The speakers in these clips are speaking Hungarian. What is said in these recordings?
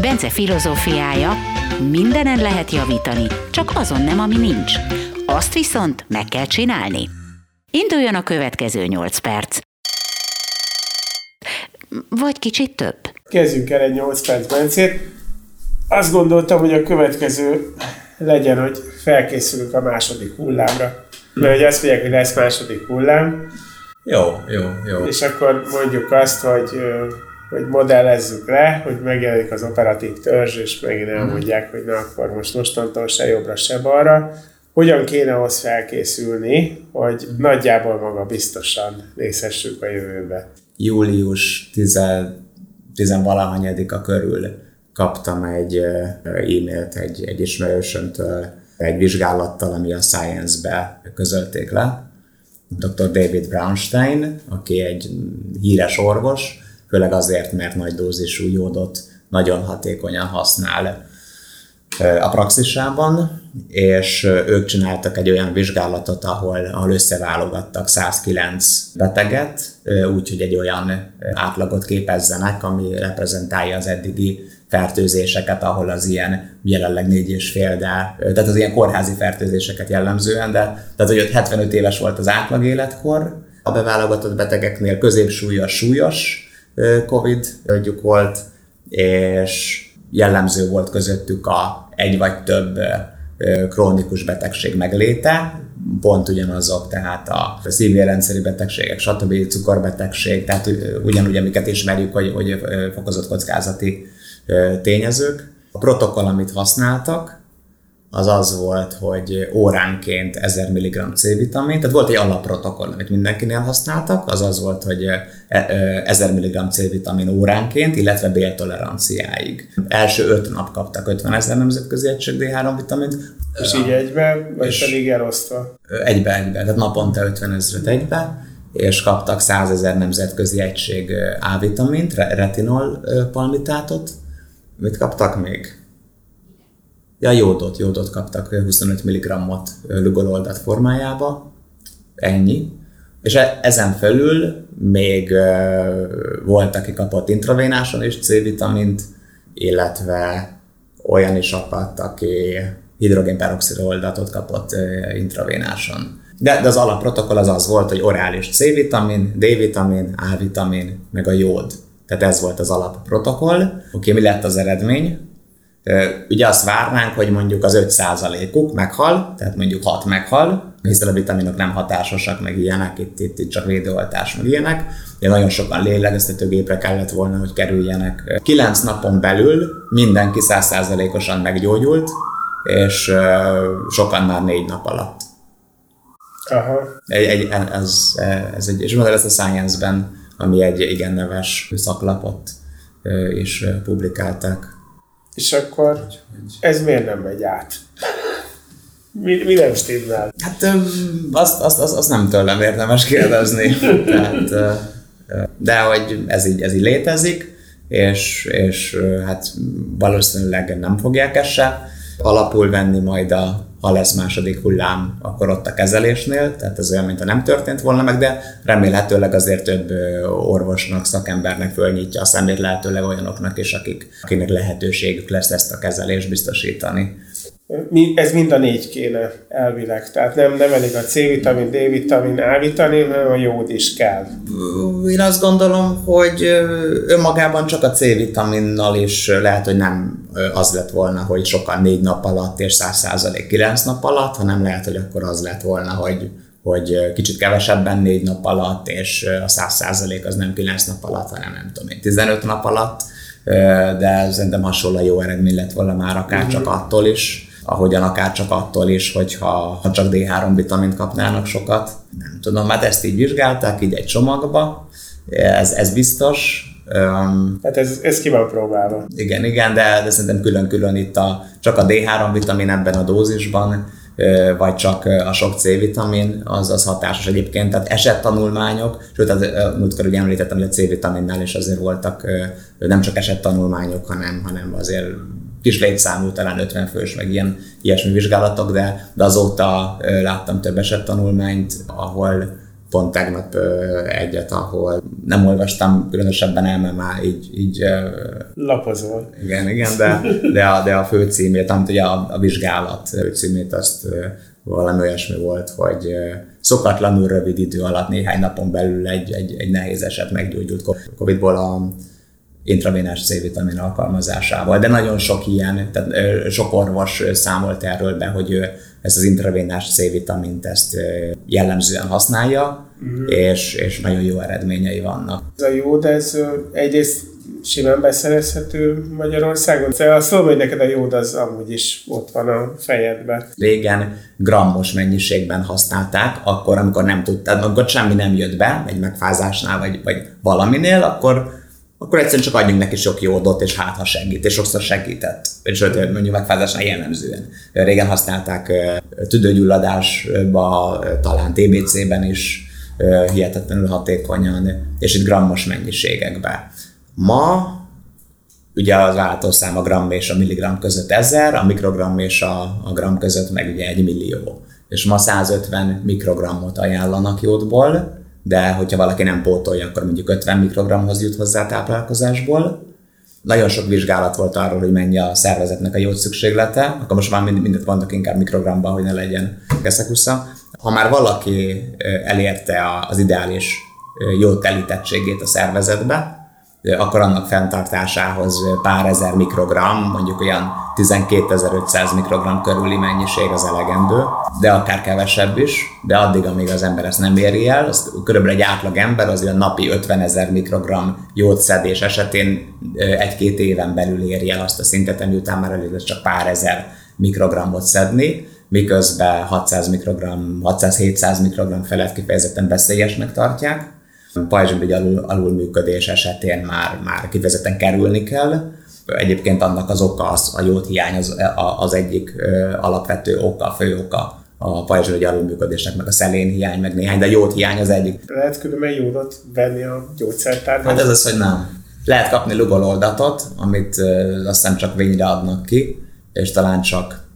Bence filozófiája, mindenen lehet javítani, csak azon nem, ami nincs. Azt viszont meg kell csinálni. Induljon a következő 8 perc. Vagy kicsit több. Kezdjünk el egy 8 perc Bencét. Azt gondoltam, hogy a következő legyen, hogy felkészülünk a második hullámra. Mert hogy azt mondják, hogy lesz második hullám. Jó, jó, jó. És akkor mondjuk azt, hogy hogy modellezzük le, hogy megjelenik az operatív törzs, és megint elmondják, hogy na akkor most mostantól se jobbra, se balra. Hogyan kéne ahhoz felkészülni, hogy nagyjából maga biztosan nézhessük a jövőbe? Július 10 a körül kaptam egy e-mailt egy, egy ismerősömtől, egy vizsgálattal, ami a Science-be közölték le. Dr. David Brownstein, aki egy híres orvos, főleg azért, mert nagy dózisú jódot nagyon hatékonyan használ a praxisában, és ők csináltak egy olyan vizsgálatot, ahol, ahol összeválogattak 109 beteget, úgyhogy egy olyan átlagot képezzenek, ami reprezentálja az eddigi fertőzéseket, ahol az ilyen jelenleg négy és fél, de, tehát az ilyen kórházi fertőzéseket jellemzően, de tehát hogy 75 éves volt az átlag életkor, a beválogatott betegeknél középsúlyos, súlyos, Covid gyuk volt, és jellemző volt közöttük a egy vagy több krónikus betegség megléte, pont ugyanazok, tehát a szívérendszeri betegségek, stb. cukorbetegség, tehát ugyanúgy, amiket ismerjük, hogy, hogy fokozott kockázati tényezők. A protokoll, amit használtak, az az volt, hogy óránként 1000 mg C-vitamin, tehát volt egy alapprotokoll, amit mindenkinél használtak, az az volt, hogy 1000 mg C-vitamin óránként, illetve béltoleranciáig. Első öt nap kaptak 50 ezer nemzetközi egység D3 vitamint. És így egybe, vagy és pedig elosztva? Egybe, egybe, tehát naponta 50 ezeret egybe, és kaptak 100 ezer nemzetközi egység A-vitamint, retinol palmitátot. Mit kaptak még? Ja, jódot, jódot kaptak 25 mg-ot lugololdat formájába, ennyi. És e- ezen felül még volt, aki kapott intravénáson is C-vitamint, illetve olyan is akadt, aki hidrogénperoxidoldatot kapott intravénáson. De, de az alapprotokoll az az volt, hogy orális C-vitamin, D-vitamin, A-vitamin, meg a jód. Tehát ez volt az alapprotokoll. Oké, okay, mi lett az eredmény? Ugye azt várnánk, hogy mondjuk az 5%-uk meghal, tehát mondjuk 6 meghal, hiszen a vitaminok nem hatásosak, meg ilyenek, itt, itt, itt csak védőoltás, meg ilyenek. Ugye nagyon sokan lélegeztetőgépre kellett volna, hogy kerüljenek. 9 napon belül mindenki 100%-osan meggyógyult, és sokan már 4 nap alatt. Aha. Egy, egy, ez, ez egy, és mondom, ez a Science-ben, ami egy igen neves szaklapot is publikálták. És akkor ez miért nem megy át? Mi, mi nem stimmel? Hát azt, azt, azt, azt nem tőlem érdemes kérdezni. Tehát, de hogy ez így, ez így létezik, és, és hát valószínűleg nem fogják ezt se alapul venni majd a, ha lesz második hullám, akkor ott a kezelésnél, tehát ez olyan, mintha nem történt volna meg, de remélhetőleg azért több orvosnak, szakembernek fölnyitja a szemét, lehetőleg olyanoknak is, akik, akinek lehetőségük lesz ezt a kezelést biztosítani ez mind a négy kéne elvileg. Tehát nem, nem elég a C-vitamin, D-vitamin, A-vitamin, hanem a jód is kell. Én azt gondolom, hogy önmagában csak a C-vitaminnal is lehet, hogy nem az lett volna, hogy sokan négy nap alatt és 100% kilenc nap alatt, hanem lehet, hogy akkor az lett volna, hogy hogy kicsit kevesebben négy nap alatt, és a 100% az nem 9 nap alatt, hanem nem tudom én, 15 nap alatt, de szerintem hasonló jó eredmény lett volna már akár csak mhm. attól is, ahogyan akár csak attól is, hogyha ha csak D3 vitamint kapnának sokat. Nem tudom, hát ezt így vizsgálták, így egy csomagba, ez, ez biztos, Um, hát ez, ez ki van próbálva. Igen, igen, de, de szerintem külön-külön itt a, csak a D3 vitamin ebben a dózisban, vagy csak a sok C-vitamin, az, az hatásos egyébként. Tehát esett tanulmányok, sőt, az, múltkor ugye említettem, hogy a C-vitaminnál is azért voltak nem csak esett tanulmányok, hanem, hanem azért kis létszámú, talán 50 fős, meg ilyen, ilyesmi vizsgálatok, de, de azóta láttam több esett tanulmányt, ahol pont tegnap egyet, ahol nem olvastam különösebben el, mert már így... így Lapozol. Igen, igen, de, de, a, de a főcímét, amit ugye a, a vizsgálat főcímét, azt valami olyasmi volt, hogy szokatlanul rövid idő alatt, néhány napon belül egy, egy, egy nehéz eset meggyógyult Covid-ból a intravénás C-vitamin alkalmazásával, de nagyon sok ilyen, tehát sok orvos számolt erről be, hogy ezt az intravénás C-vitamint ezt jellemzően használja, mm. és, és nagyon jó eredményei vannak. Ez a jód, ez egyrészt simán beszerezhető Magyarországon. Szóval azt mondom, hogy neked a jód az amúgy is ott van a fejedben. Régen grammos mennyiségben használták, akkor, amikor nem tudtad, amikor semmi nem jött be, egy megfázásnál, vagy, vagy valaminél, akkor akkor egyszerűen csak adjunk neki sok jódot, és hát ha segít, és sokszor segített. És mondjuk megfázásnál jellemzően. Régen használták tüdőgyulladásba, talán TBC-ben is hihetetlenül hatékonyan, és itt grammos mennyiségekben. Ma ugye az váltószám a gram és a milligram között ezer, a mikrogram és a, a gram között meg ugye egy millió. És ma 150 mikrogramot ajánlanak jódból, de hogyha valaki nem pótolja, akkor mondjuk 50 mikrogramhoz jut hozzá táplálkozásból. Nagyon sok vizsgálat volt arról, hogy mennyi a szervezetnek a jód szükséglete, akkor most már mindent mondok inkább mikrogramban, hogy ne legyen keszekusza. Ha már valaki elérte az ideális jód telítettségét a szervezetbe, akkor annak fenntartásához pár ezer mikrogram, mondjuk olyan 12.500 mikrogram körüli mennyiség az elegendő, de akár kevesebb is, de addig, amíg az ember ezt nem éri el, az körülbelül egy átlag ember az olyan napi 50 ezer mikrogram szedés esetén egy-két éven belül éri el azt a szintet, ami után már elég csak pár ezer mikrogramot szedni, miközben 600 mikrogram, 600-700 mikrogram felett kifejezetten veszélyesnek tartják pajzsmirigy alul, alulműködés esetén már, már kifejezetten kerülni kell. Egyébként annak az oka, az, a jót hiány az, az egyik alapvető oka, fő oka a pajzsmirigy alulműködésnek, meg a szelén hiány, meg néhány, de jót hiány az egyik. Lehet különben jódot venni a gyógyszertárban? Hát ez az, hogy nem. Lehet kapni lugololdatot, amit azt hiszem csak vényre adnak ki, és talán csak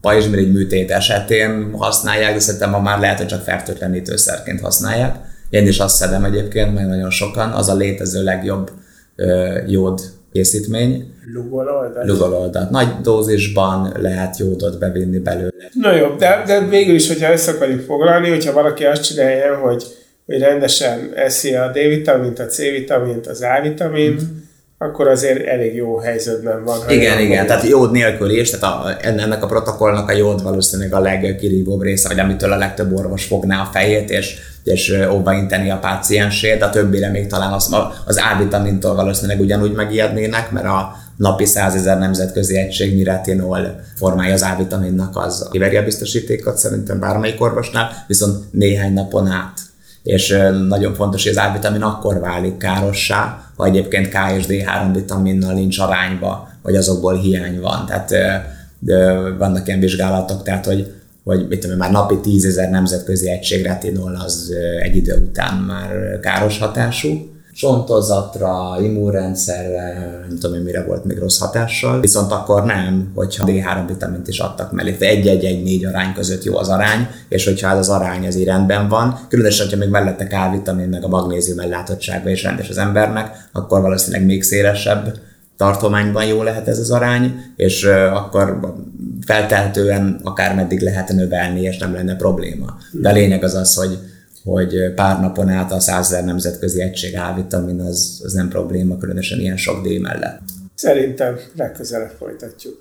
pajzsmirigy műtét esetén használják, de szerintem ma már lehet, hogy csak fertőtlenítőszerként használják én is azt szedem egyébként, meg nagyon sokan, az a létező legjobb ö, jód készítmény. Lugololdat? Lugololdat. Nagy dózisban lehet jódot bevinni belőle. Na jó, de, de végül is, hogyha össze akarjuk foglalni, hogyha valaki azt csinálja, hogy, hogy rendesen eszi a D-vitamint, a C-vitamint, az A-vitamint, mm-hmm akkor azért elég jó helyzetben van. Igen, igen, tehát jód nélkül is, tehát a, ennek a protokollnak a jód valószínűleg a legkirívóbb része, vagy amitől a legtöbb orvos fogná a fejét, és, és óva inteni a páciensét, de a többire még talán az, az A-vitamintól valószínűleg ugyanúgy megijednének, mert a napi 100 ezer nemzetközi egységnyi retinol formája az A-vitaminnak az kiveri a biztosítékot szerintem bármelyik orvosnál, viszont néhány napon át és nagyon fontos, hogy az A-vitamin akkor válik károssá, ha egyébként K és D3 vitaminnal nincs arányba, vagy azokból hiány van. Tehát de vannak ilyen vizsgálatok, tehát hogy, hogy mit tudom, már napi 10 ezer nemzetközi egység retinol az egy idő után már káros hatású, csontozatra, immunrendszerre, nem tudom hogy mire volt még rossz hatással, viszont akkor nem, hogyha D3 vitamint is adtak mellé, egy-egy-egy-négy arány között jó az arány, és hogyha ez az arány ez így rendben van, különösen, hogyha még mellette K-vitamin, meg a magnézium ellátottsága is rendes az embernek, akkor valószínűleg még szélesebb tartományban jó lehet ez az arány, és akkor feltehetően akár meddig lehet növelni, és nem lenne probléma. De a lényeg az az, hogy hogy pár napon át a 100 nemzetközi egység A-vitamin az, az nem probléma, különösen ilyen sok D mellett. Szerintem legközelebb folytatjuk.